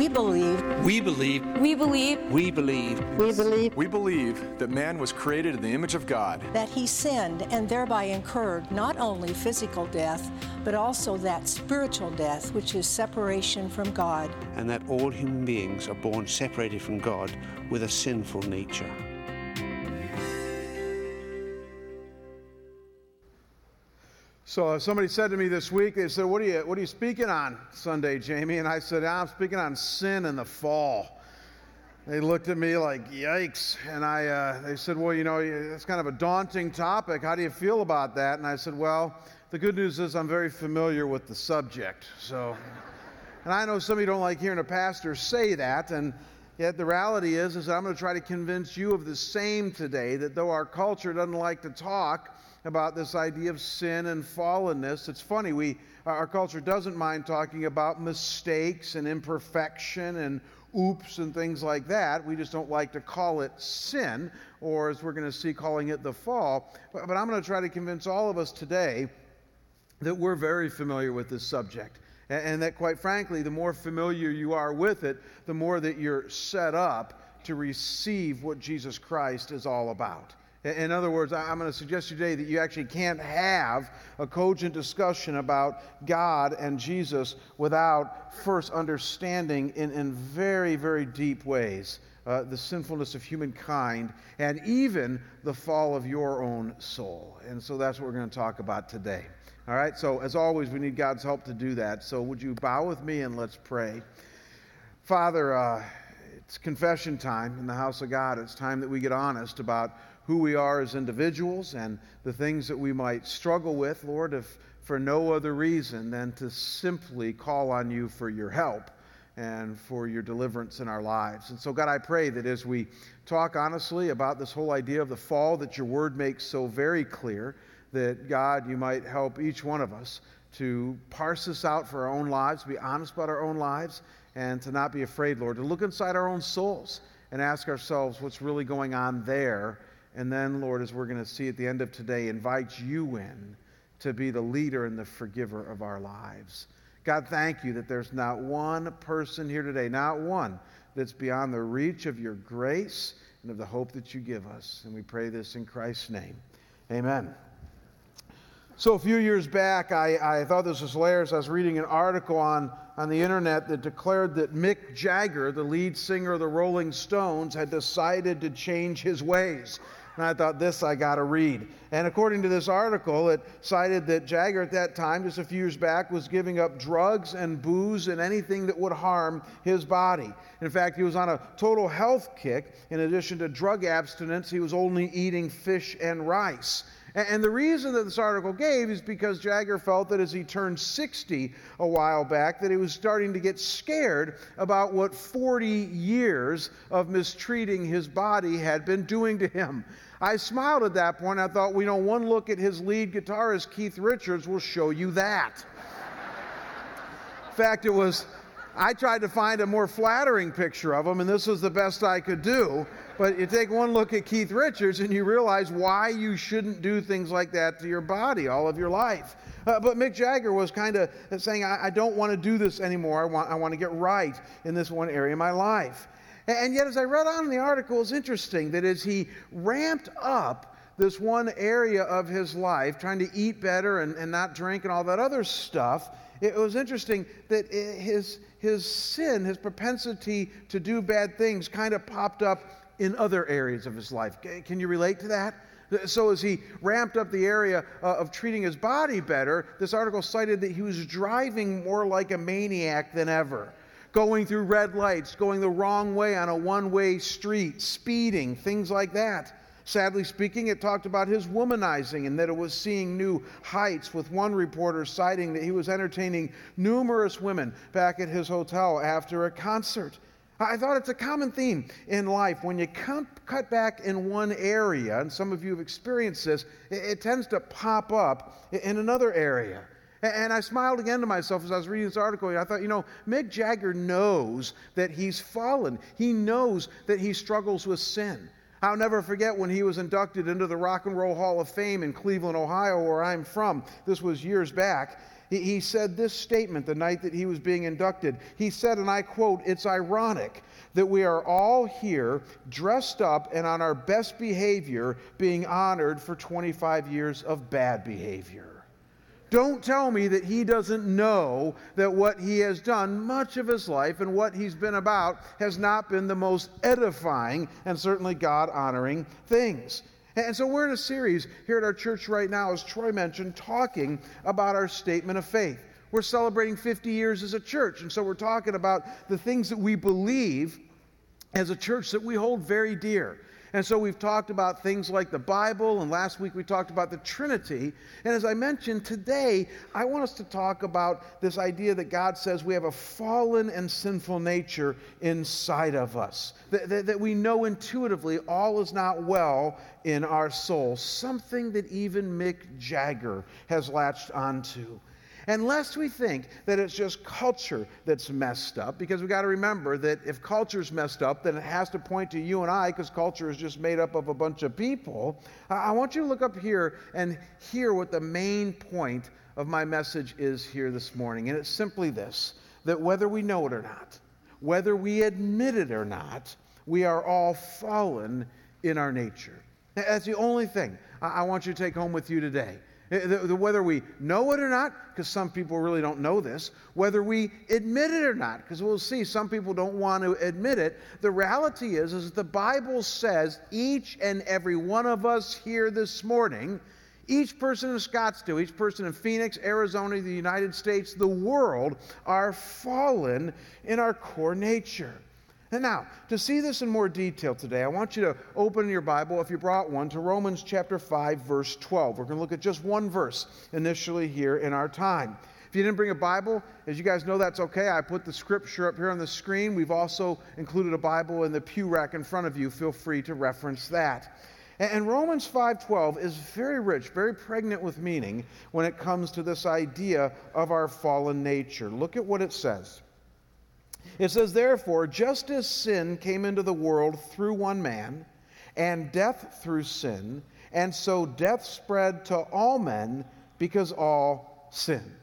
We believe. We believe. We believe. We believe. We believe. We believe that man was created in the image of God. That he sinned and thereby incurred not only physical death, but also that spiritual death, which is separation from God. And that all human beings are born separated from God with a sinful nature. So uh, somebody said to me this week, they said, what are, you, what are you speaking on Sunday, Jamie? And I said, I'm speaking on sin and the fall. They looked at me like, yikes. And I, uh, they said, well, you know, it's kind of a daunting topic. How do you feel about that? And I said, well, the good news is I'm very familiar with the subject. So, and I know some of you don't like hearing a pastor say that. And yet the reality is, is that I'm going to try to convince you of the same today, that though our culture doesn't like to talk, about this idea of sin and fallenness. It's funny, we, our culture doesn't mind talking about mistakes and imperfection and oops and things like that. We just don't like to call it sin, or as we're going to see, calling it the fall. But, but I'm going to try to convince all of us today that we're very familiar with this subject. And, and that, quite frankly, the more familiar you are with it, the more that you're set up to receive what Jesus Christ is all about. In other words, I'm going to suggest today that you actually can't have a cogent discussion about God and Jesus without first understanding in, in very, very deep ways uh, the sinfulness of humankind and even the fall of your own soul. And so that's what we're going to talk about today. All right, so as always, we need God's help to do that. So would you bow with me and let's pray? Father, uh, it's confession time in the house of God. It's time that we get honest about who we are as individuals and the things that we might struggle with, Lord, if for no other reason than to simply call on you for your help and for your deliverance in our lives. And so, God, I pray that as we talk honestly about this whole idea of the fall that your word makes so very clear, that God, you might help each one of us to parse this out for our own lives, be honest about our own lives, and to not be afraid, Lord, to look inside our own souls and ask ourselves what's really going on there and then, Lord, as we're going to see at the end of today, invite you in to be the leader and the forgiver of our lives. God, thank you that there's not one person here today, not one, that's beyond the reach of your grace and of the hope that you give us. And we pray this in Christ's name. Amen. So, a few years back, I, I thought this was hilarious. I was reading an article on, on the internet that declared that Mick Jagger, the lead singer of the Rolling Stones, had decided to change his ways. And I thought, this I got to read. And according to this article, it cited that Jagger at that time, just a few years back, was giving up drugs and booze and anything that would harm his body. In fact, he was on a total health kick. In addition to drug abstinence, he was only eating fish and rice. And the reason that this article gave is because Jagger felt that as he turned 60 a while back, that he was starting to get scared about what 40 years of mistreating his body had been doing to him. I smiled at that point. I thought, well, you know, one look at his lead guitarist, Keith Richards, will show you that. In fact, it was I tried to find a more flattering picture of him, and this was the best I could do. But you take one look at Keith Richards and you realize why you shouldn't do things like that to your body all of your life. Uh, but Mick Jagger was kind of saying, I, I don't want to do this anymore. I want, I want to get right in this one area of my life. And, and yet, as I read on in the article, it's interesting that as he ramped up this one area of his life, trying to eat better and, and not drink and all that other stuff, it was interesting that his, his sin, his propensity to do bad things, kind of popped up in other areas of his life. Can you relate to that? So, as he ramped up the area uh, of treating his body better, this article cited that he was driving more like a maniac than ever. Going through red lights, going the wrong way on a one way street, speeding, things like that. Sadly speaking, it talked about his womanizing and that it was seeing new heights, with one reporter citing that he was entertaining numerous women back at his hotel after a concert. I thought it's a common theme in life. When you cut back in one area, and some of you have experienced this, it, tends to pop up in another area. And I smiled again to myself as I was reading this article. I thought, you know, Mick Jagger knows that he's fallen. He knows that he struggles with sin. I'll never forget when he was inducted into the Rock and Roll Hall of Fame in Cleveland, Ohio, where I'm from. This was years back. He, said this statement the night that he was being inducted. He said, and I quote, It's ironic that we are all here dressed up and on our best behavior being honored for 25 years of bad behavior. Don't tell me that he doesn't know that what he has done much of his life and what he's been about has not been the most edifying and certainly God honoring things. And so we're in a series here at our church right now, as Troy mentioned, talking about our statement of faith. We're celebrating 50 years as a church, and so we're talking about the things that we believe as a church that we hold very dear. And so we've talked about things like the Bible, and last week we talked about the Trinity. And as I mentioned, today I want us to talk about this idea that God says we have a fallen and sinful nature inside of us, that, that, that we know intuitively all is not well in our soul, something that even Mick Jagger has latched onto. And lest we think that it's just culture that's messed up, because we've got to remember that if culture's messed up, then it has to point to you and I, because culture is just made up of a bunch of people. I want you to look up here and hear what the main point of my message is here this morning. And it's simply this that whether we know it or not, whether we admit it or not, we are all fallen in our nature. That's the only thing I want you to take home with you today. Eh, whether we know it or not, because some people really don't know this, whether we admit it or not, because we'll see some people don't want to admit it. The reality is, is that the Bible says each and every one of us here this morning, each person in Scottsdale, each person in Phoenix, Arizona, the United States, the world, are fallen in our core nature. And now, to see this in more detail today, I want you to open your Bible, if you brought one, to Romans chapter 5, verse 12. We're going to look at just one verse initially here in our time. If you didn't bring a Bible, as you guys know, that's okay. I put the scripture up here on the screen. We've also included a Bible in the pew rack in front of you. Feel free to reference that. And Romans 5:12 is very rich, very pregnant with meaning when it comes to this idea of our fallen nature. Look at what it says. It says, Therefore, just as sin came into the world through one man, and death through sin, and so death spread to all men because all sinned.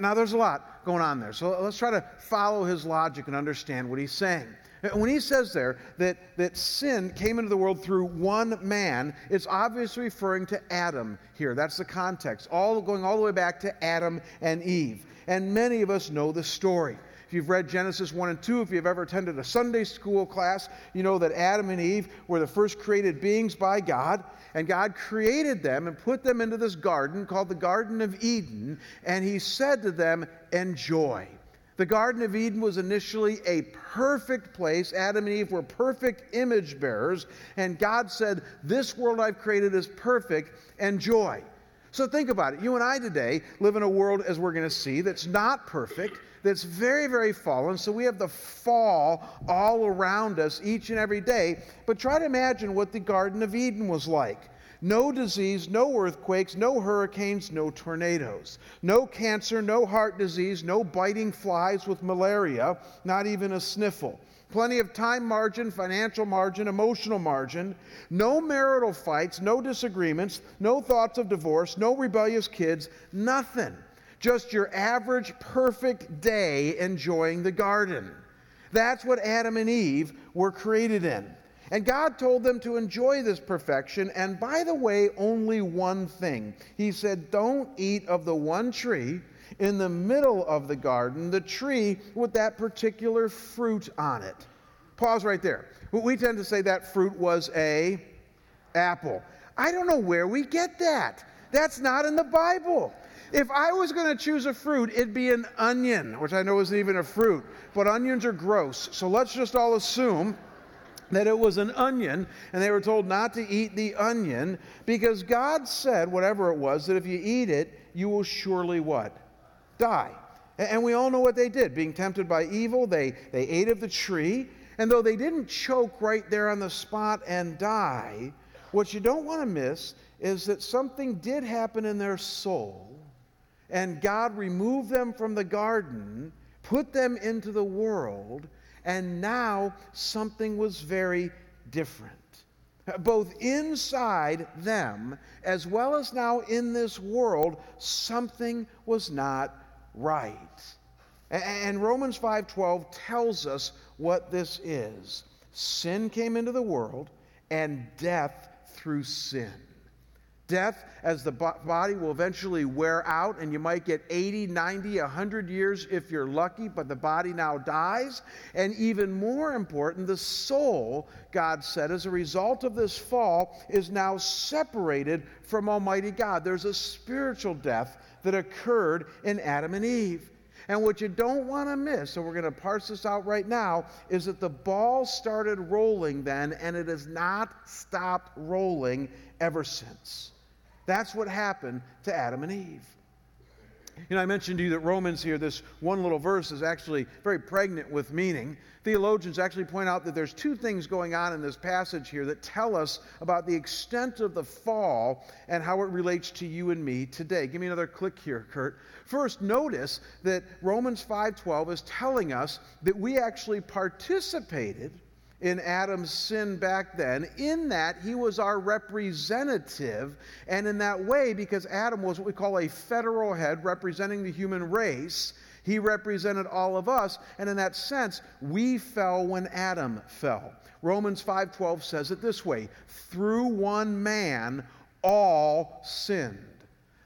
Now, there's a lot going on there. So let's try to follow his logic and understand what he's saying. When he says there that, that sin came into the world through one man, it's obviously referring to Adam here. That's the context, all going all the way back to Adam and Eve. And many of us know the story. If you've read Genesis 1 and 2, if you've ever attended a Sunday school class, you know that Adam and Eve were the first created beings by God, and God created them and put them into this garden called the Garden of Eden, and He said to them, Enjoy. The Garden of Eden was initially a perfect place. Adam and Eve were perfect image bearers, and God said, This world I've created is perfect. Enjoy. So think about it. You and I today live in a world, as we're going to see, that's not perfect that's very, very fallen. So we have the fall all around us each and every day. But try to imagine what the Garden of Eden was like. No disease, no earthquakes, no hurricanes, no tornadoes. No cancer, no heart disease, no biting flies with malaria, not even a sniffle. Plenty of time margin, financial margin, emotional margin. No marital fights, no disagreements, no thoughts of divorce, no rebellious kids, nothing just your average perfect day enjoying the garden. That's what Adam and Eve were created in. And God told them to enjoy this perfection. And by the way, only one thing. He said, Don't eat of the one tree in the middle of the garden, the tree with that particular fruit on it. Pause right there. We tend to say that fruit was a apple. I don't know where we get that. That's not in the Bible. If I was going to choose a fruit, it'd be an onion, which I know isn't even a fruit, but onions are gross. So let's just all assume that it was an onion, and they were told not to eat the onion because God said, whatever it was, that if you eat it, you will surely what? Die. And we all know what they did. Being tempted by evil, they, they ate of the tree. And though they didn't choke right there on the spot and die, what you don't want to miss is that something did happen in their soul and God removed them from the garden, put them into the world, and now something was very different. both inside them as well as now in this world, something was not right. And Romans 5:12 tells us what this is. Sin came into the world and death through sin. Death, as the body will eventually wear out, and you might get 80, 90, 100 years if you're lucky, but the body now dies. And even more important, the soul, God said, as a result of this fall, is now separated from Almighty God. There's a spiritual death that occurred in Adam and Eve. And what you don't want to miss, so we're going to parse this out right now, is that the ball started rolling then, and it has not stopped rolling ever since. That's what happened to Adam and Eve. You know, I mentioned to you that Romans here, this one little verse, is actually very pregnant with meaning. Theologians actually point out that there's two things going on in this passage here that tell us about the extent of the fall and how it relates to you and me today. Give me another click here, Kurt. First, notice that Romans 5:12 is telling us that we actually participated in Adam's sin back then, in that he was our representative. And in that way, because Adam was what we call a federal head representing the human race, he represented all of us. And in that sense, we fell when Adam fell. Romans 5:12 says it this way, through one man all sinned.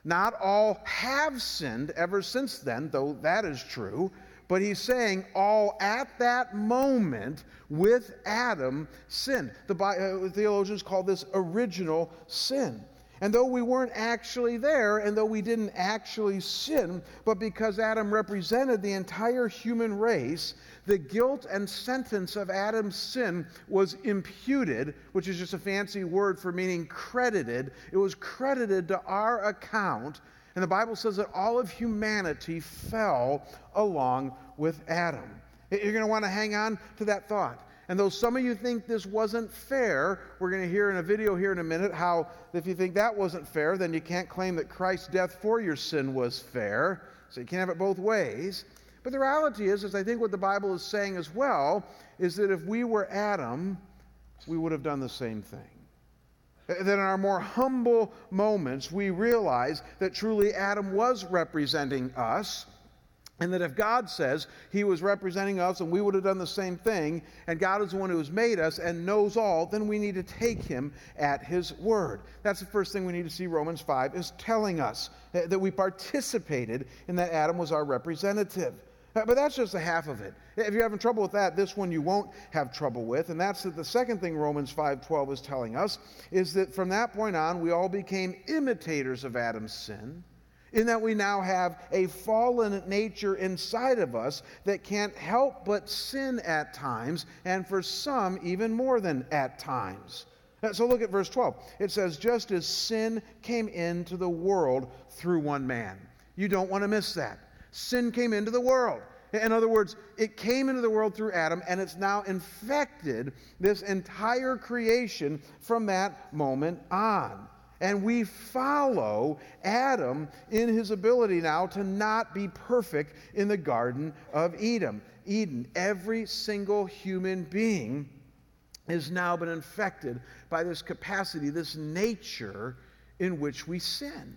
Not all have sinned ever since then, though that is true. But he's saying all at that moment with Adam sinned. The uh, theologians call this original sin. And though we weren't actually there, and though we didn't actually sin, but because Adam represented the entire human race, the guilt and sentence of Adam's sin was imputed, which is just a fancy word for meaning credited. It was credited to our account and the Bible says that all of humanity fell along with Adam. You're going to want to hang on to that thought. And though some of you think this wasn't fair, we're going to hear in a video here in a minute how if you think that wasn't fair, then you can't claim that Christ's death for your sin was fair. So you can't have it both ways. But the reality is, is I think what the Bible is saying as well, is that if we were Adam, we would have done the same thing. That in our more humble moments, we realize that truly Adam was representing us. And that if God says he was representing us and we would have done the same thing, and God is the one who has made us and knows all, then we need to take him at his word. That's the first thing we need to see Romans 5 is telling us that we participated in that Adam was our representative. Uh, but that's just a half of it. If you're having trouble with that, this one you won't have trouble with. And that's that the second thing Romans 5:12 is telling us is that from that point on we all became imitators of Adam's sin, in that we now have a fallen nature inside of us that can't help but sin at times, and for some even more than at times. Uh, so look at verse 12. It says, just as sin came into the world through one man. You don't want to miss that sin came into the world. In other words, it came into the world through Adam, and it's now infected this entire creation from that moment on. And we follow Adam in his ability now to not be perfect in the Garden of Eden. Eden, every single human being has now been infected by this capacity, this nature in which we sin.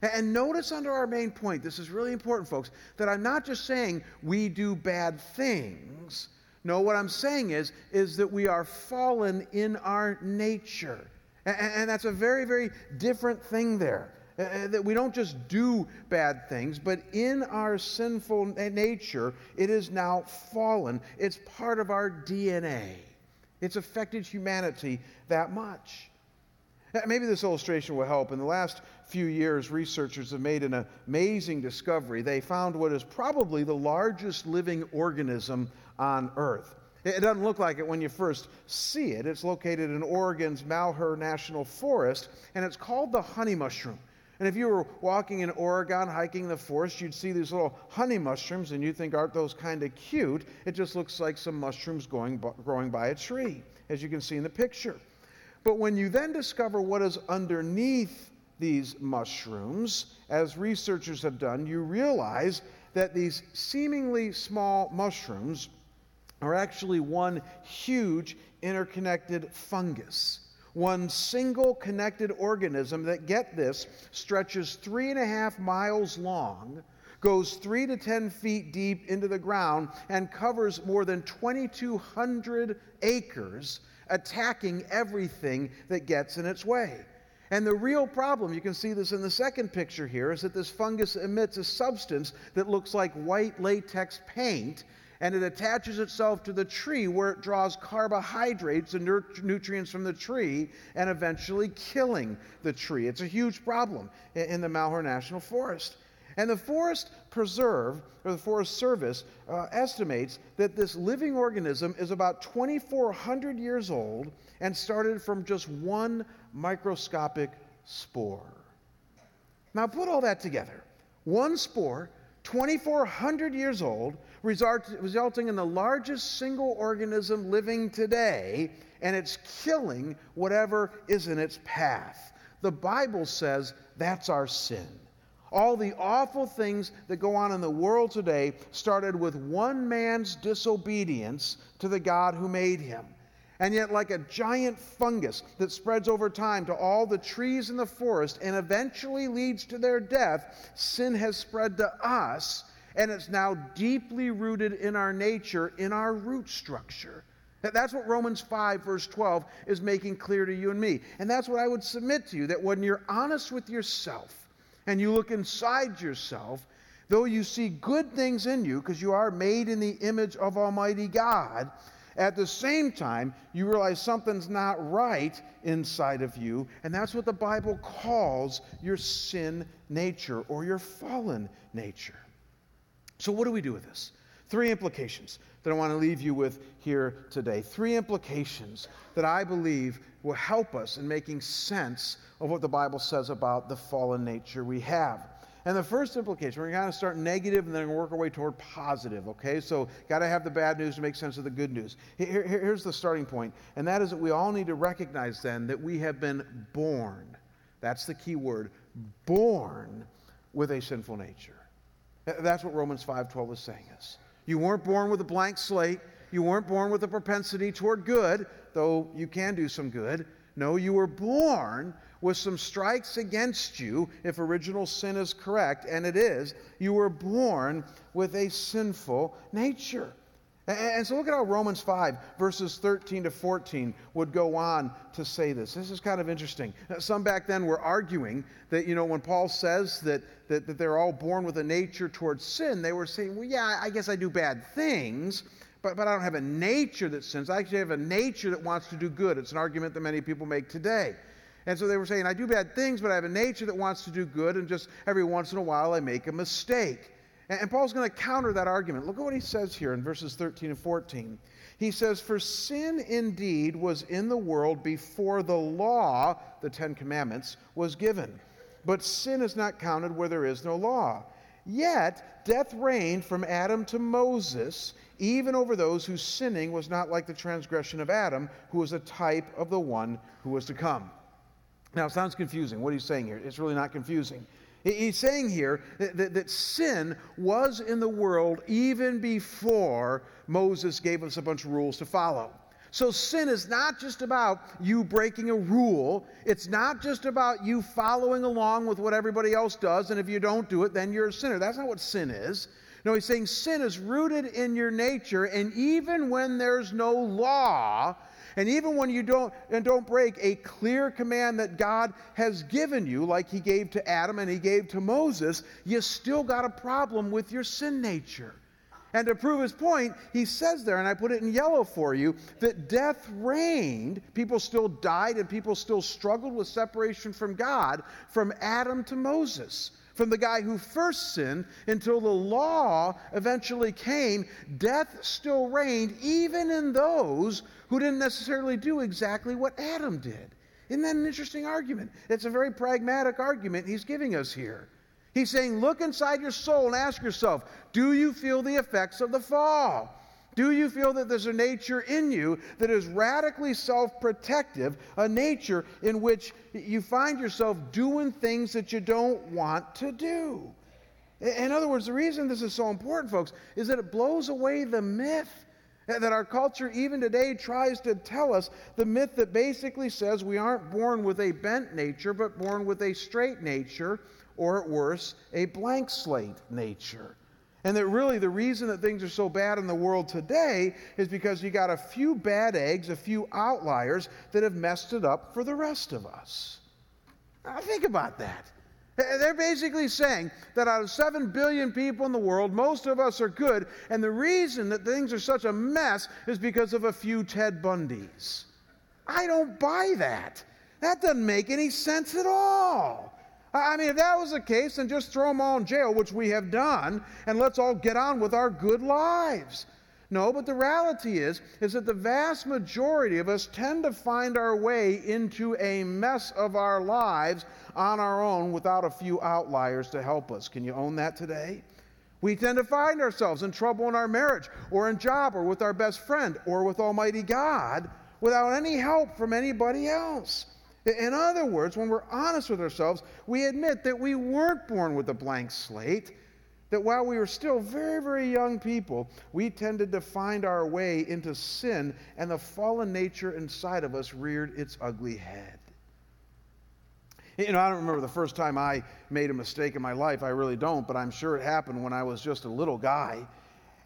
And notice under our main point, this is really important, folks, that I'm not just saying we do bad things. No, what I'm saying is, is that we are fallen in our nature. And, and that's a very, very different thing there. Uh, that we don't just do bad things, but in our sinful nature, it is now fallen. It's part of our DNA. It's affected humanity that much. Maybe this illustration will help. In the last few years, researchers have made an amazing discovery. They found what is probably the largest living organism on Earth. It doesn't look like it when you first see it. It's located in Oregon's Malheur National Forest, and it's called the honey mushroom. And if you were walking in Oregon, hiking the forest, you'd see these little honey mushrooms, and you'd think, aren't those kind of cute? It just looks like some mushrooms going, growing by a tree, as you can see in the picture. But when you then discover what is underneath these mushrooms, as researchers have done, you realize that these seemingly small mushrooms are actually one huge interconnected fungus. one single connected organism that, get this, stretches three and a half miles long, goes three to 10 feet deep into the ground, and covers more than 2,200 acres, attacking everything that gets in its way. And the real problem, you can see this in the second picture here, is that this fungus emits a substance that looks like white latex paint and it attaches itself to the tree where it draws carbohydrates and nutrients from the tree and eventually killing the tree. It's a huge problem in the Malheur National Forest. And the Forest Preserve, or the Forest Service, uh, estimates that this living organism is about 2,400 years old and started from just one microscopic spore. Now, put all that together. One spore, 2,400 years old, resulting in the largest single organism living today, and it's killing whatever is in its path. The Bible says that's our sin. All the awful things that go on in the world today started with one man's disobedience to the God who made him. And yet, like a giant fungus that spreads over time to all the trees in the forest and eventually leads to their death, sin has spread to us and it's now deeply rooted in our nature, in our root structure. That's what Romans 5, verse 12, is making clear to you and me. And that's what I would submit to you that when you're honest with yourself and you look inside yourself, though you see good things in you, because you are made in the image of Almighty God, at the same time, you realize something's not right inside of you, and that's what the Bible calls your sin nature or your fallen nature. So, what do we do with this? Three implications that I want to leave you with here today. Three implications that I believe will help us in making sense of what the Bible says about the fallen nature we have. And the first implication, we're going to start negative and then work our way toward positive, okay? So, got to have the bad news to make sense of the good news. Here, here's the starting point, and that is that we all need to recognize then that we have been born. That's the key word born with a sinful nature. That's what Romans 5:12 is saying is. You weren't born with a blank slate. You weren't born with a propensity toward good, though you can do some good. No, you were born with some strikes against you, if original sin is correct, and it is. You were born with a sinful nature. And so look at how Romans 5, verses 13 to 14, would go on to say this. This is kind of interesting. Some back then were arguing that, you know, when Paul says that, that, that they're all born with a nature towards sin, they were saying, well, yeah, I guess I do bad things, but, but I don't have a nature that sins. I actually have a nature that wants to do good. It's an argument that many people make today. And so they were saying, I do bad things, but I have a nature that wants to do good, and just every once in a while I make a mistake. And Paul's going to counter that argument. Look at what he says here in verses 13 and 14. He says, For sin indeed was in the world before the law, the Ten Commandments, was given. But sin is not counted where there is no law. Yet death reigned from Adam to Moses, even over those whose sinning was not like the transgression of Adam, who was a type of the one who was to come. Now, it sounds confusing. What he's saying here, it's really not confusing. He's saying here that, that, that, sin was in the world even before Moses gave us a bunch of rules to follow. So sin is not just about you breaking a rule. It's not just about you following along with what everybody else does, and if you don't do it, then you're a sinner. That's not what sin is. No, he's saying sin is rooted in your nature, and even when there's no law, and even when you don't and don't break a clear command that God has given you, like he gave to Adam and he gave to Moses, you still got a problem with your sin nature. And to prove his point, he says there, and I put it in yellow for you, that death reigned. People still died and people still struggled with separation from God from Adam to Moses from the guy who first sinned until the law eventually came, death still reigned even in those who didn't necessarily do exactly what Adam did. Isn't that an interesting argument? It's a very pragmatic argument he's giving us here. He's saying, look inside your soul and ask yourself, do you feel the effects of the fall? Do you feel that there's a nature in you that is radically self protective, a nature in which you find yourself doing things that you don't want to do? In other words, the reason this is so important, folks, is that it blows away the myth That our culture, even today, tries to tell us the myth that basically says we aren't born with a bent nature, but born with a straight nature, or at worst, a blank slate nature. And that really the reason that things are so bad in the world today is because you got a few bad eggs, a few outliers that have messed it up for the rest of us. Now, think about that. They're basically saying that out of 7 billion people in the world, most of us are good, and the reason that things are such a mess is because of a few Ted Bundys. I don't buy that. That doesn't make any sense at all. I mean, if that was the case, then just throw them all in jail, which we have done, and let's all get on with our good lives. No, but the reality is is that the vast majority of us tend to find our way into a mess of our lives on our own without a few outliers to help us. Can you own that today? We tend to find ourselves in trouble in our marriage or in job or with our best friend or with Almighty God without any help from anybody else. In other words, when we're honest with ourselves, we admit that we weren't born with a blank slate that while we were still very, very young people, we tended to find our way into sin, and the fallen nature inside of us reared its ugly head. You know, I don't remember the first time I made a mistake in my life. I really don't, but I'm sure it happened when I was just a little guy.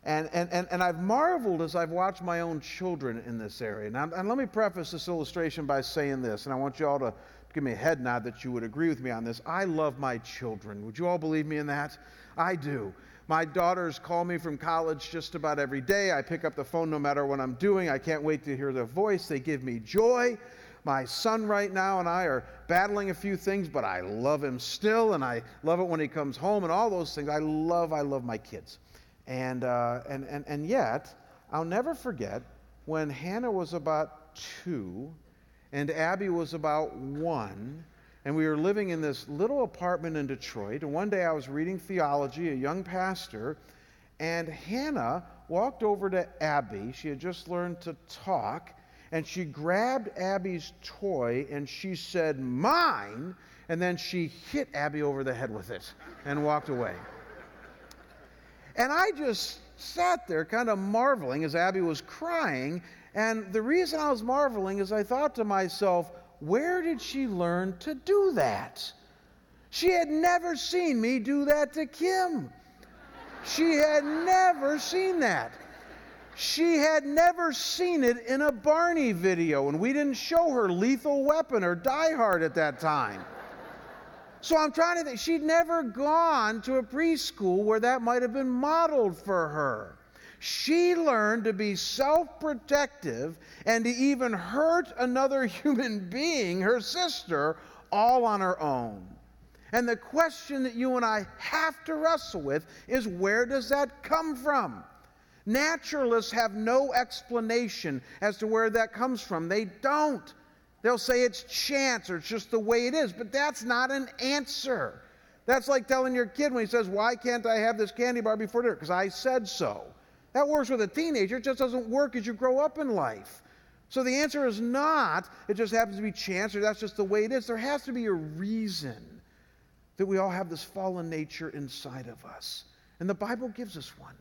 And, and, and, and I've marveled as I've watched my own children in this area. Now, and let me preface this illustration by saying this, and I want you all to give me a head nod that you would agree with me on this. I love my children. Would you all believe me in that? I do. My daughters call me from college just about every day. I pick up the phone no matter what I'm doing. I can't wait to hear their voice. They give me joy. My son, right now, and I are battling a few things, but I love him still, and I love it when he comes home and all those things. I love, I love my kids. And, uh, and, and, and yet, I'll never forget when Hannah was about two and Abby was about one and we were living in this little apartment in Detroit. And one day I was reading theology, a young pastor, and Hannah walked over to Abby. She had just learned to talk, and she grabbed Abby's toy and she said, Mine! And then she hit Abby over the head with it and walked away. And I just sat there kind of marveling as Abby was crying. And the reason I was marveling is I thought to myself, where did she learn to do that? She had never seen me do that to Kim. She had never seen that. She had never seen it in a Barney video, and we didn't show her Lethal Weapon or Die Hard at that time. So I'm trying to think, she'd never gone to a preschool where that might have been modeled for her. She learned to be self protective and to even hurt another human being, her sister, all on her own. And the question that you and I have to wrestle with is where does that come from? Naturalists have no explanation as to where that comes from. They don't. They'll say it's chance or it's just the way it is, but that's not an answer. That's like telling your kid when he says, Why can't I have this candy bar before dinner? Because I said so. That works with a teenager, it just doesn't work as you grow up in life. So the answer is not, it just happens to be chance or that's just the way it is. There has to be a reason that we all have this fallen nature inside of us. And the Bible gives us one.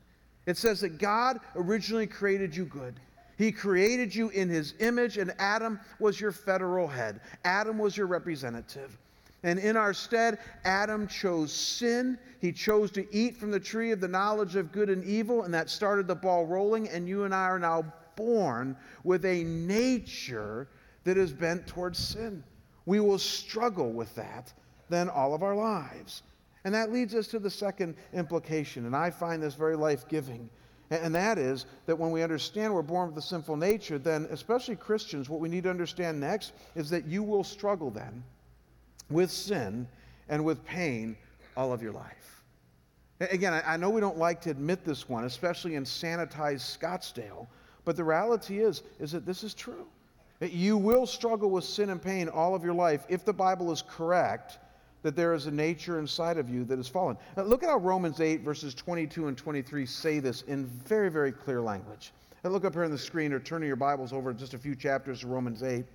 It says that God originally created you good. He created you in his image, and Adam was your federal head. Adam was your representative. And in our stead, Adam chose sin. He chose to eat from the tree of the knowledge of good and evil, and that started the ball rolling. And you and I are now born with a nature that is bent towards sin. We will struggle with that then all of our lives. And that leads us to the second implication, and I find this very life giving. And that is that when we understand we're born with a sinful nature, then, especially Christians, what we need to understand next is that you will struggle then with sin and with pain all of your life. Again, I know we don't like to admit this one, especially in sanitized Scottsdale, but the reality is, is that this is true. That you will struggle with sin and pain all of your life if the Bible is correct that there is a nature inside of you that is fallen. Now, look at how Romans 8, verses 22 and 23 say this in very, very clear language. And look up here on the screen or turn your Bibles over just a few chapters to Romans 8.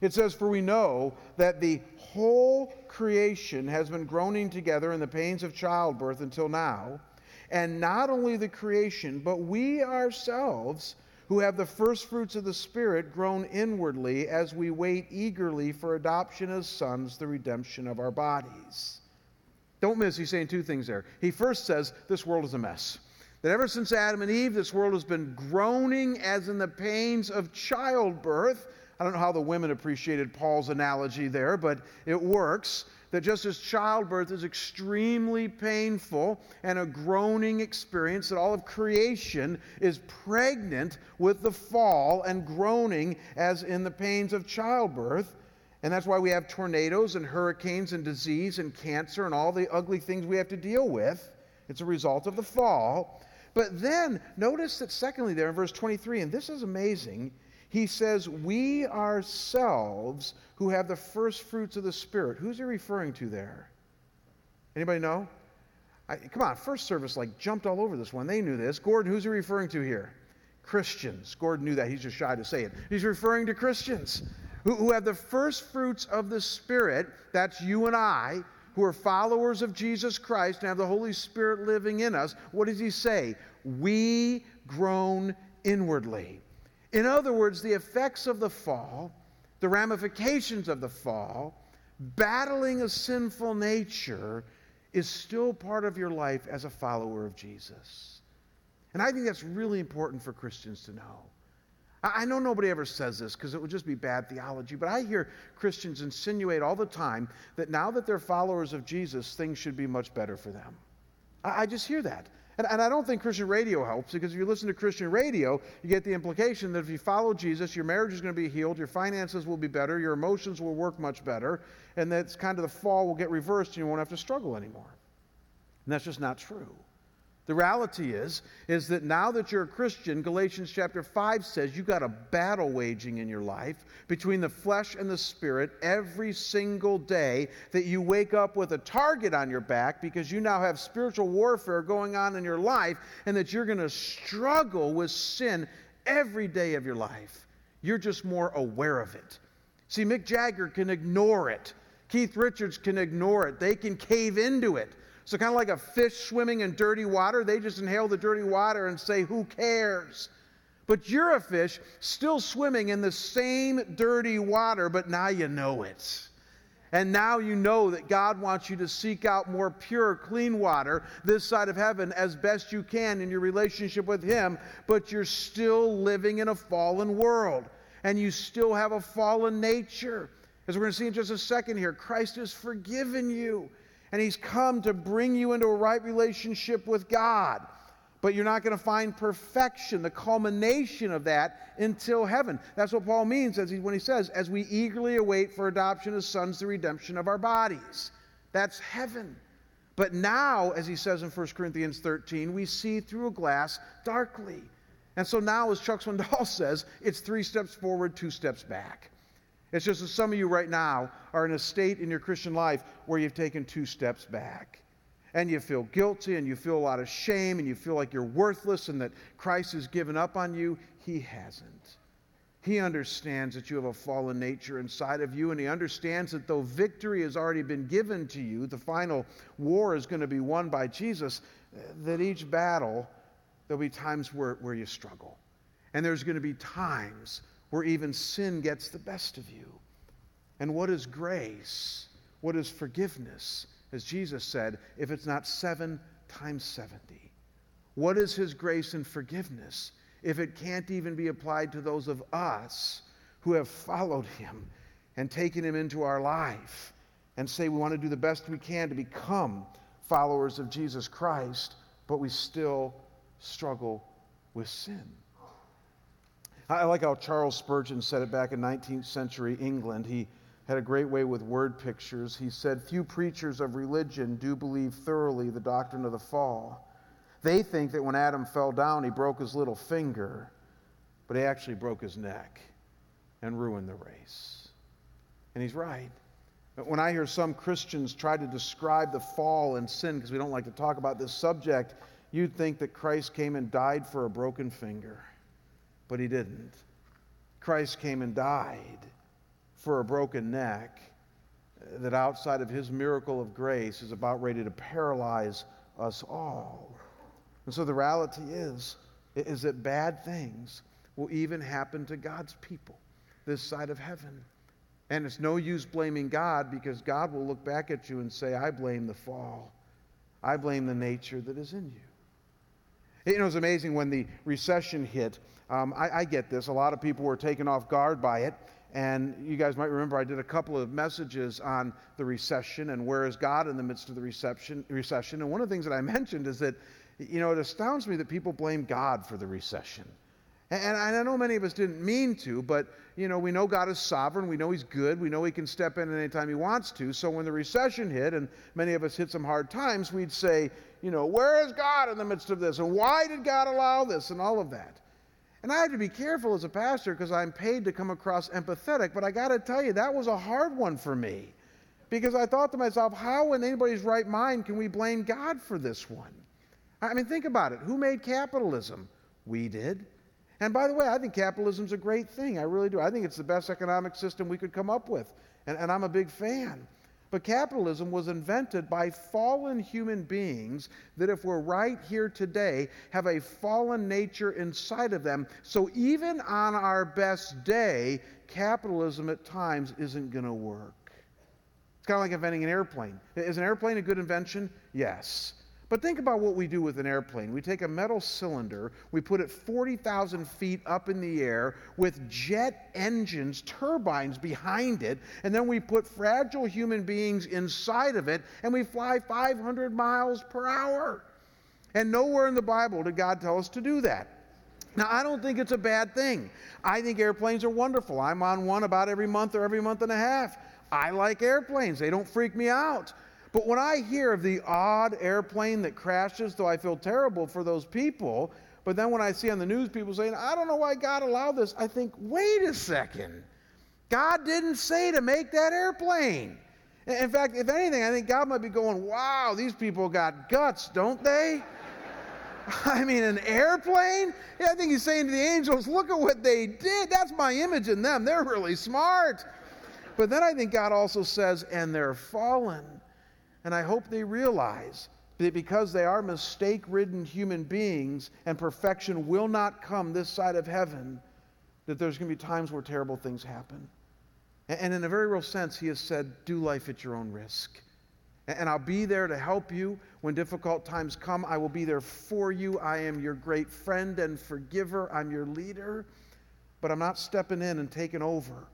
It says, For we know that the whole creation has been groaning together in the pains of childbirth until now. And not only the creation, but we ourselves who have the first fruits of the Spirit groan inwardly as we wait eagerly for adoption as sons, the redemption of our bodies. Don't miss, he's saying two things there. He first says, This world is a mess. That ever since Adam and Eve, this world has been groaning as in the pains of childbirth. I don't know how the women appreciated Paul's analogy there, but it works that just as childbirth is extremely painful and a groaning experience, that all of creation is pregnant with the fall and groaning as in the pains of childbirth. And that's why we have tornadoes and hurricanes and disease and cancer and all the ugly things we have to deal with. It's a result of the fall. But then notice that, secondly, there in verse 23, and this is amazing, he says, We ourselves who have the first fruits of the Spirit. Who's he referring to there? Anybody know? I, come on, first service like jumped all over this one. They knew this. Gordon, who's he referring to here? Christians. Gordon knew that. He's just shy to say it. He's referring to Christians who, who have the first fruits of the Spirit. That's you and I, who are followers of Jesus Christ and have the Holy Spirit living in us. What does he say? We groan inwardly. In other words, the effects of the fall, the ramifications of the fall, battling a sinful nature is still part of your life as a follower of Jesus. And I think that's really important for Christians to know. I know nobody ever says this because it would just be bad theology, but I hear Christians insinuate all the time that now that they're followers of Jesus, things should be much better for them. I just hear that. And, and, I don't think Christian radio helps because if you listen to Christian radio, you get the implication that if you follow Jesus, your marriage is going to be healed, your finances will be better, your emotions will work much better, and that's kind of the fall will get reversed and you won't have to struggle anymore. And that's just not true. The reality is, is that now that you're a Christian, Galatians chapter 5 says you've got a battle waging in your life between the flesh and the spirit every single day that you wake up with a target on your back because you now have spiritual warfare going on in your life and that you're going to struggle with sin every day of your life. You're just more aware of it. See, Mick Jagger can ignore it. Keith Richards can ignore it. They can cave into it. So, kind of like a fish swimming in dirty water, they just inhale the dirty water and say, Who cares? But you're a fish still swimming in the same dirty water, but now you know it. And now you know that God wants you to seek out more pure, clean water this side of heaven as best you can in your relationship with Him, but you're still living in a fallen world. And you still have a fallen nature. As we're going to see in just a second here, Christ has forgiven you and He's come to bring you into a right relationship with God. But you're not going to find perfection, the culmination of that, until heaven. That's what Paul means as he, when he says, as we eagerly await for adoption as sons, the redemption of our bodies. That's heaven. But now, as he says in 1 Corinthians 13, we see through a glass darkly. And so now, as Chuck Swindoll says, it's three steps forward, two steps back. It's just that some of you right now are in a state in your Christian life where you've taken two steps back. And you feel guilty and you feel a lot of shame and you feel like you're worthless and that Christ has given up on you. He hasn't. He understands that you have a fallen nature inside of you, and he understands that though victory has already been given to you, the final war is going to be won by Jesus, that each battle, there'll be times where, where you struggle. And there's going to be times where even sin gets the best of you. And what is grace? What is forgiveness? As Jesus said, if it's not seven times 70. What is his grace and forgiveness if it can't even be applied to those of us who have followed him and taken him into our life and say we want to do the best we can to become followers of Jesus Christ, but we still struggle with sin? I like how Charles Spurgeon said it back in 19th century England. He had a great way with word pictures. He said, Few preachers of religion do believe thoroughly the doctrine of the fall. They think that when Adam fell down, he broke his little finger, but he actually broke his neck and ruined the race. And he's right. But when I hear some Christians try to describe the fall and sin, because we don't like to talk about this subject, you'd think that Christ came and died for a broken finger but he didn't. Christ came and died for a broken neck uh, that outside of his miracle of grace is about ready to paralyze us all. And so the reality is, is that bad things will even happen to God's people this side of heaven. And it's no use blaming God because God will look back at you and say, I blame the fall. I blame the nature that is in you. Know, it's amazing when the recession hit. Um, I, I get this. A lot of people were taken off guard by it. And you guys might remember I did a couple of messages on the recession and where is God in the midst of the recession. recession. And one of the things that I mentioned is that, you know, it astounds me that people blame God for the recession. And I know many of us didn't mean to, but you know, we know God is sovereign. We know He's good. We know He can step in anytime He wants to. So when the recession hit, and many of us hit some hard times, we'd say, you know, where is God in the midst of this? And why did God allow this? And all of that. And I have to be careful as a pastor because I'm paid to come across empathetic, but I got to tell you, that was a hard one for me. Because I thought to myself, how in anybody's right mind can we blame God for this one? I mean, think about it. Who made capitalism? We did. And by the way, I think capitalism's a great thing. I really do. I think it's the best economic system we could come up with. And, and I'm a big fan. But capitalism was invented by fallen human beings that, if we're right here today, have a fallen nature inside of them. So even on our best day, capitalism at times isn't going to work. It's kind of like inventing an airplane. Is an airplane a good invention? Yes. But think about what we do with an airplane. We take a metal cylinder, we put it 40,000 feet up in the air with jet engines, turbines behind it, and then we put fragile human beings inside of it, and we fly 500 miles per hour. And nowhere in the Bible did God tell us to do that. Now, I don't think it's a bad thing. I think airplanes are wonderful. I'm on one about every month or every month and a half. I like airplanes, they don't freak me out. But when I hear of the odd airplane that crashes, though I feel terrible for those people, but then when I see on the news people saying, I don't know why God allowed this, I think, wait a second. God didn't say to make that airplane. In fact, if anything, I think God might be going, wow, these people got guts, don't they? I mean, an airplane? Yeah, I think he's saying to the angels, look at what they did. That's my image in them. They're really smart. But then I think God also says, and they're fallen. And I hope they realize that because they are mistake ridden human beings and perfection will not come this side of heaven, that there's going to be times where terrible things happen. And in a very real sense, he has said, do life at your own risk. And I'll be there to help you when difficult times come. I will be there for you. I am your great friend and forgiver. I'm your leader. But I'm not stepping in and taking over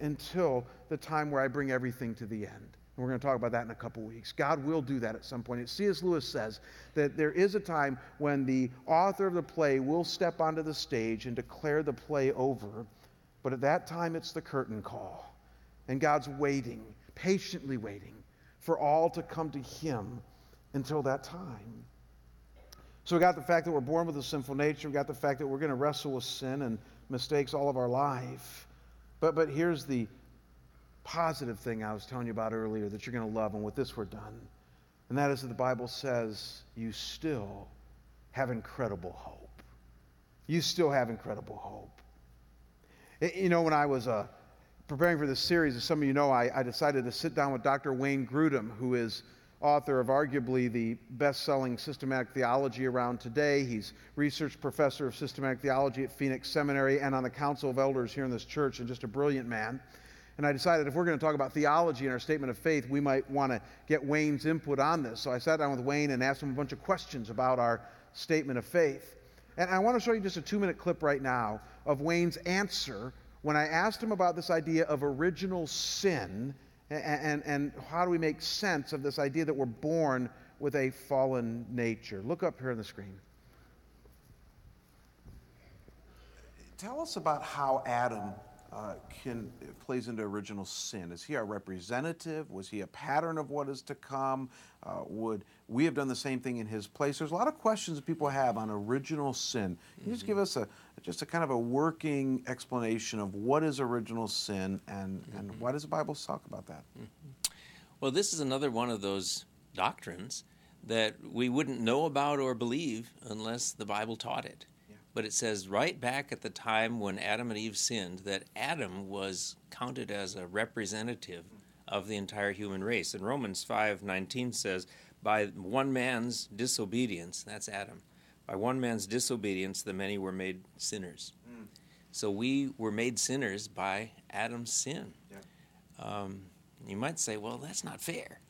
until the time where I bring everything to the end. We're going to talk about that in a couple weeks. God will do that at some point. C.S. Lewis says that there is a time when the author of the play will step onto the stage and declare the play over. But at that time, it's the curtain call. And God's waiting, patiently waiting, for all to come to Him until that time. So we got the fact that we're born with a sinful nature. We got the fact that we're going to wrestle with sin and mistakes all of our life. But, but here's the positive thing I was telling you about earlier that you're going to love, and with this we're done. And that is that the Bible says you still have incredible hope. You still have incredible hope. You know, when I was uh, preparing for this series, as some of you know, I, I decided to sit down with Dr. Wayne Grudem, who is author of arguably the best selling systematic theology around today. He's research professor of systematic theology at Phoenix Seminary and on the Council of Elders here in this church, and just a brilliant man. And I decided if we're going to talk about theology in our statement of faith, we might want to get Wayne's input on this. So I sat down with Wayne and asked him a bunch of questions about our statement of faith. And I want to show you just a two minute clip right now of Wayne's answer when I asked him about this idea of original sin and, and, and how do we make sense of this idea that we're born with a fallen nature. Look up here on the screen. Tell us about how Adam uh, can plays into original sin? Is he our representative? Was he a pattern of what is to come? Uh, would we have done the same thing in his place? There's a lot of questions that people have on original sin. Can you just give us a just a kind of a working explanation of what is original sin and, mm-hmm. and why does the Bible talk about that? Mm-hmm. Well, this is another one of those doctrines that we wouldn't know about or believe unless the Bible taught it but it says right back at the time when Adam and Eve sinned that Adam was counted as a representative of the entire human race. And Romans 5:19 says by one man's disobedience, that's Adam, By one man's disobedience, the many were made sinners. Mm. So we were made sinners by Adam's sin. Yeah. Um, you might say, well, that's not fair.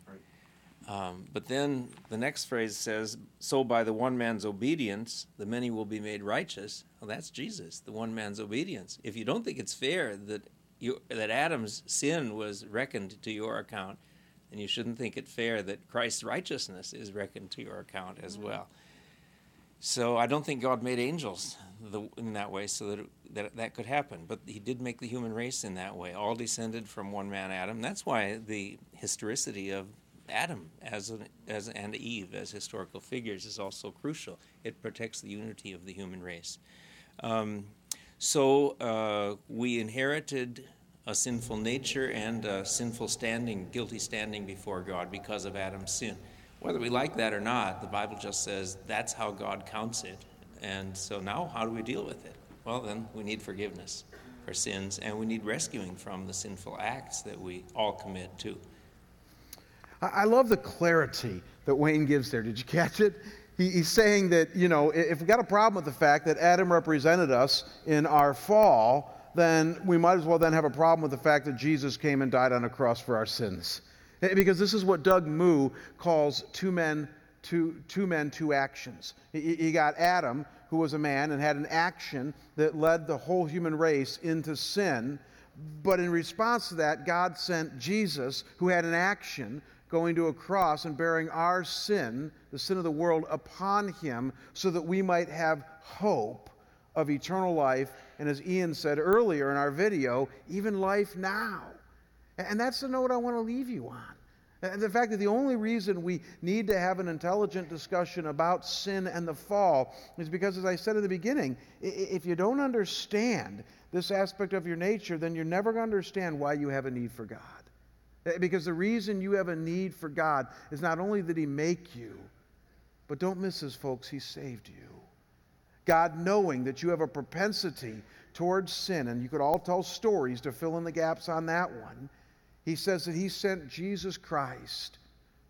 Um, but then the next phrase says, So by the one man's obedience, the many will be made righteous. Well, that's Jesus, the one man's obedience. If you don't think it's fair that, you, that Adam's sin was reckoned to your account, then you shouldn't think it fair that Christ's righteousness is reckoned to your account as well. So I don't think God made angels the, in that way so that, it, that that could happen. But He did make the human race in that way. All descended from one man, Adam. That's why the historicity of Adam as an, as and Eve as historical figures is also crucial. It protects the unity of the human race. Um, so uh, we inherited a sinful nature and a sinful standing, guilty standing before God because of Adam's sin. Whether we like that or not, the Bible just says that's how God counts it. And so now, how do we deal with it? Well, then we need forgiveness for sins, and we need rescuing from the sinful acts that we all commit to. I love the clarity that Wayne gives there. Did you catch it? he's saying that, you know, if we've got a problem with the fact that Adam represented us in our fall, then we might as well then have a problem with the fact that Jesus came and died on a cross for our sins. Eh, because this is what Doug Moo calls two men, two, two men, two actions. He, got Adam, who was a man and had an action that led the whole human race into sin. But in response to that, God sent Jesus, who had an action going to a cross and bearing our sin, the sin of the world, upon him so that we might have hope of eternal life. And as Ian said earlier in our video, even life now. And that's the note I want to leave you on. And the fact that the only reason we need to have an intelligent discussion about sin and the fall is because, as I said in the beginning, if you don't understand this aspect of your nature, then you're never going to understand why you have a need for God. Eh, because the reason you have a need for God is not only that He make you, but don't miss this, folks, He saved you. God, knowing that you have a propensity towards sin, and you could all tell stories to fill in the gaps on that one he says that he sent Jesus Christ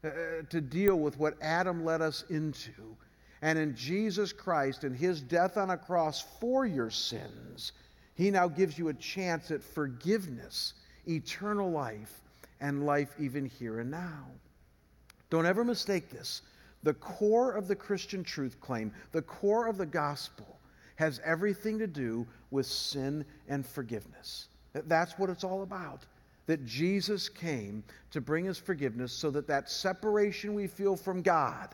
uh, to deal with what Adam led us into. And in Jesus Christ and his death on a cross for your sins, he now gives you a chance at forgiveness, eternal life, and life even here and now. Don't ever mistake this. The core of the Christian truth claim, the core of the gospel, has everything to do with sin and forgiveness. That's what it's all about that Jesus came to bring us forgiveness so that that separation we feel from God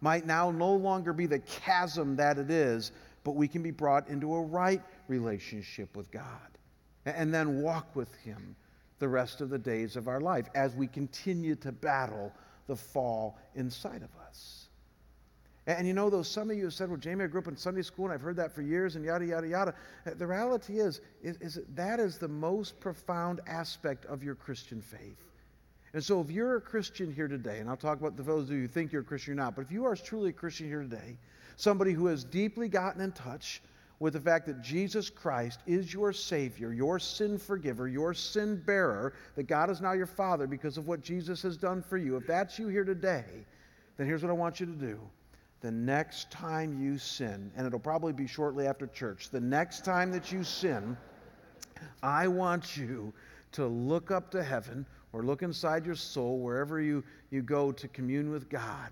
might now no longer be the chasm that it is, but we can be brought into a right relationship with God and then walk with Him the rest of the days of our life as we continue to battle the fall inside of us. And you know, though some of you have said, well, Jamie, I grew up in Sunday school and I've heard that for years and yada, yada, yada. Uh, the reality is, is, is that, that is the most profound aspect of your Christian faith. And so if you're a Christian here today, and I'll talk about the those of you who think you're a Christian or not, but if you are truly a Christian here today, somebody who has deeply gotten in touch with the fact that Jesus Christ is your Savior, your sin forgiver, your sin bearer, that God is now your Father because of what Jesus has done for you, if that's you here today, then here's what I want you to do the next time you sin, and it'll probably be shortly after church, the next time that you sin, I want you to look up to heaven or look inside your soul, wherever you, you go to commune with God,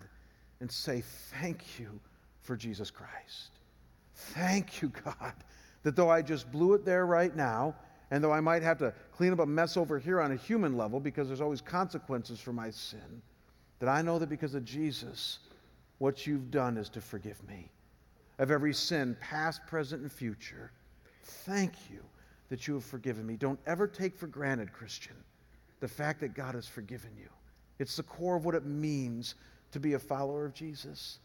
and say, Thank you for Jesus Christ. Thank you, God, that though I just blew it there right now, and though I might have to clean up a mess over here on a human level because there's always consequences for my sin, that I know that because of Jesus, what you've done is to forgive me of every sin, past, present, and future. Thank you that you have forgiven me. Don't ever take for granted, Christian, the fact that God has forgiven you. It's the core of what it means to be a follower of Jesus.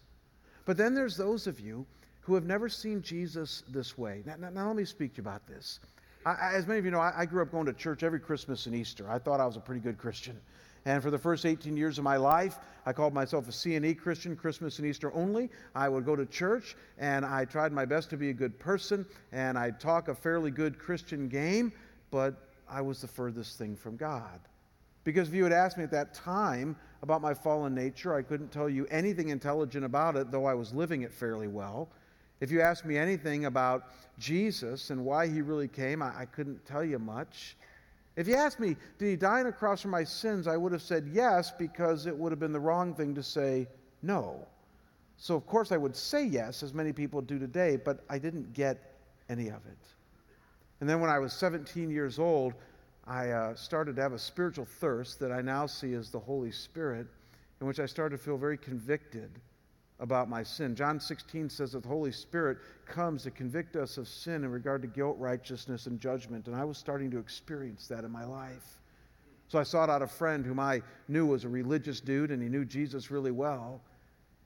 But then there's those of you who have never seen Jesus this way. Now, now, now let me speak to you about this. I, as many of you know, I, I grew up going to church every Christmas and Easter. I thought I was a pretty good Christian. And for the first 18 years of my life, I called myself a C&E Christian, Christmas and Easter only. I would go to church and I tried my best to be a good person and I'd talk a fairly good Christian game, but I was the furthest thing from God. Because if you had asked me at that time about my fallen nature, I couldn't tell you anything intelligent about it, though I was living it fairly well. If you ask me anything about Jesus and why he really came, I, I couldn't tell you much. If you asked me, did he die on a cross for my sins, I would have said yes because it would have been the wrong thing to say no. So, of course, I would say yes, as many people do today, but I didn't get any of it. And then when I was 17 years old, I uh, started to have a spiritual thirst that I now see as the Holy Spirit, in which I started to feel very convicted about my sin. John 16 says that the Holy Spirit comes to convict us of sin in regard to guilt, righteousness, and judgment. And I was starting to experience that in my life. So I sought out a friend whom I knew was a religious dude and he knew Jesus really well.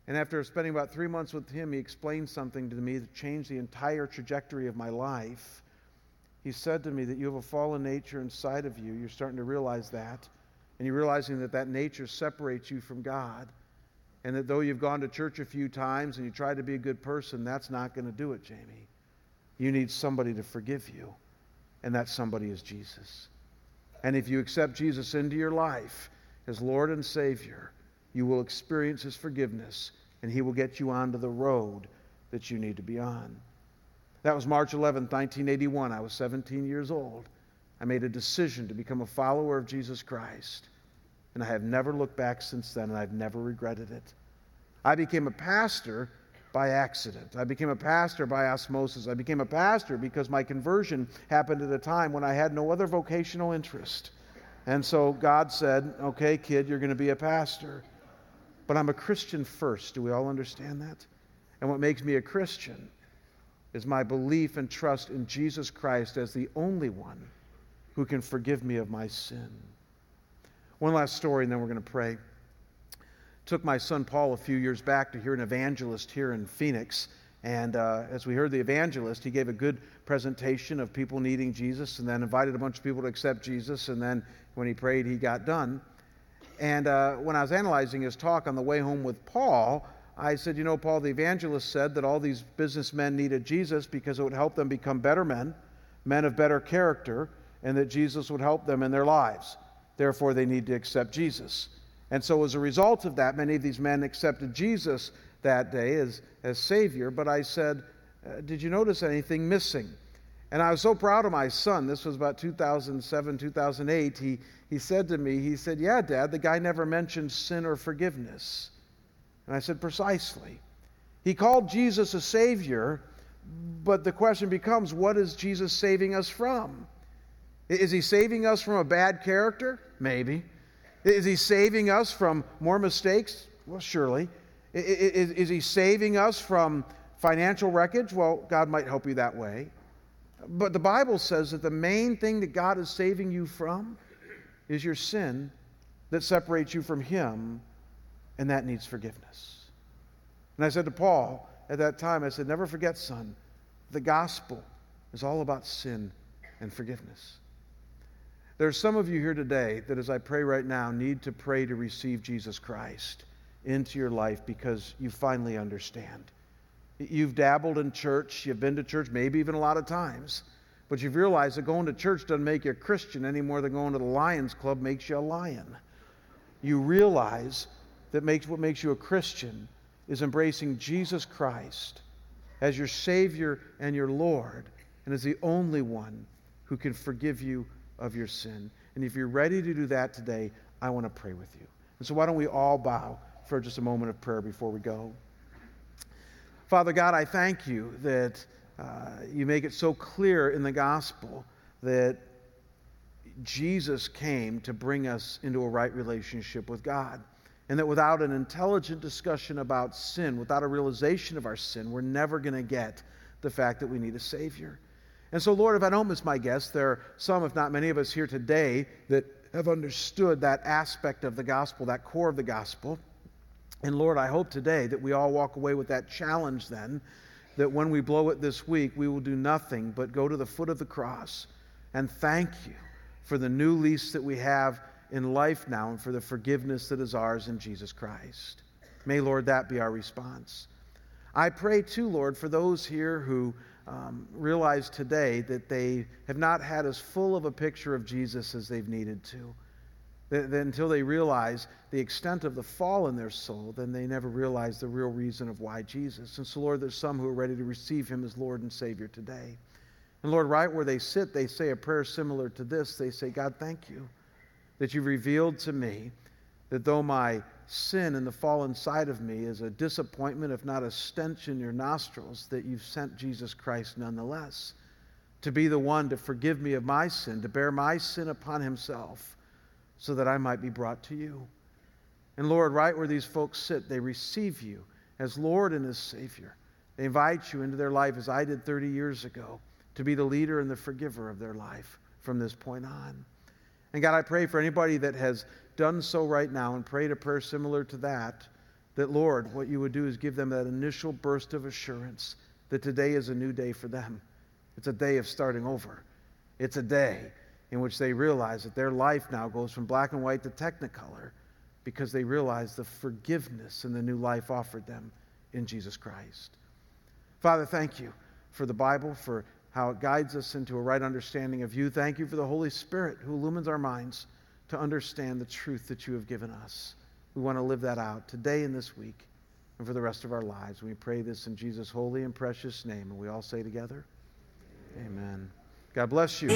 And after spending about three months with him, he explained something to me that changed the entire trajectory of my life. He said to me that you have a fallen nature inside of you. You're starting to realize that. And you're realizing that that nature separates you from God. And that though you've gone to church a few times and you try to be a good person, that's not going to do it, Jamie. You need somebody to forgive you, and that somebody is Jesus. And if you accept Jesus into your life as Lord and Savior, you will experience His forgiveness, and He will get you onto the road that you need to be on. That was March 11, 1981. I was 17 years old. I made a decision to become a follower of Jesus Christ. And I have never looked back since then, and I've never regretted it. I became a pastor by accident. I became a pastor by osmosis. I became a pastor because my conversion happened at a time when I had no other vocational interest. And so God said, Okay, kid, you're going to be a pastor. But I'm a Christian first. Do we all understand that? And what makes me a Christian is my belief and trust in Jesus Christ as the only one who can forgive me of my sin. One last story, and then we're going to pray. Took my son Paul a few years back to hear an evangelist here in Phoenix. And uh, as we heard the evangelist, he gave a good presentation of people needing Jesus and then invited a bunch of people to accept Jesus. And then when he prayed, he got done. And uh, when I was analyzing his talk on the way home with Paul, I said, You know, Paul, the evangelist said that all these businessmen needed Jesus because it would help them become better men, men of better character, and that Jesus would help them in their lives. Therefore, they need to accept Jesus. And so, as a result of that, many of these men accepted Jesus that day as, as Savior. But I said, uh, Did you notice anything missing? And I was so proud of my son. This was about 2007, 2008. He, he said to me, He said, Yeah, Dad, the guy never mentioned sin or forgiveness. And I said, Precisely. He called Jesus a Savior, but the question becomes, what is Jesus saving us from? Is he saving us from a bad character? Maybe. Is he saving us from more mistakes? Well, surely. Is, is, he saving us from financial wreckage? Well, God might help you that way. But the Bible says that the main thing that God is saving you from is your sin that separates you from Him, and that needs forgiveness. And I said to Paul at that time, I said, Never forget, son, the gospel is all about sin and forgiveness. There are some of you here today that, as I pray right now, need to pray to receive Jesus Christ into your life because you finally understand. You've dabbled in church, you've been to church maybe even a lot of times, but you've realized that going to church doesn't make you a Christian any more than going to the Lions Club makes you a lion. You realize that makes, what makes you a Christian is embracing Jesus Christ as your Savior and your Lord, and as the only one who can forgive you of your sin. And if you're ready to do that today, I want to pray with you. And so, why don't we all bow for just a moment of prayer before we go? Father God, I thank you that uh, you make it so clear in the gospel that Jesus came to bring us into a right relationship with God. And that without an intelligent discussion about sin, without a realization of our sin, we're never going to get the fact that we need a Savior. And so, Lord, if I don't miss my guess, there are some, if not many of us here today, that have understood that aspect of the gospel, that core of the gospel. And Lord, I hope today that we all walk away with that challenge then, that when we blow it this week, we will do nothing but go to the foot of the cross and thank you for the new lease that we have in life now and for the forgiveness that is ours in Jesus Christ. May, Lord, that be our response. I pray too, Lord, for those here who um, realize today that they have not had as full of a picture of Jesus as they've needed to. That, that until they realize the extent of the fall in their soul, then they never realize the real reason of why Jesus. And so, Lord, there's some who are ready to receive him as Lord and Savior today. And Lord, right where they sit, they say a prayer similar to this. They say, God, thank you that you've revealed to me that though my sin and the fall inside of me is a disappointment, if not a stench in your nostrils, that you've sent Jesus Christ nonetheless to be the one to forgive me of my sin, to bear my sin upon himself, so that I might be brought to you. And Lord, right where these folks sit, they receive you as Lord and as Savior. They invite you into their life as I did 30 years ago to be the leader and the forgiver of their life from this point on. And God, I pray for anybody that has done so right now and prayed a prayer similar to that, that Lord, what you would do is give them that initial burst of assurance that today is a new day for them. It's a day of starting over. It's a day in which they realize that their life now goes from black and white to technicolor because they realize the forgiveness and the new life offered them in Jesus Christ. Father, thank you for the Bible, for how it guides us into a right understanding of you. Thank you for the Holy Spirit who illumines our minds to understand the truth that you have given us. We want to live that out today and this week and for the rest of our lives. We pray this in Jesus' holy and precious name. And we all say together, Amen. Amen. God bless you.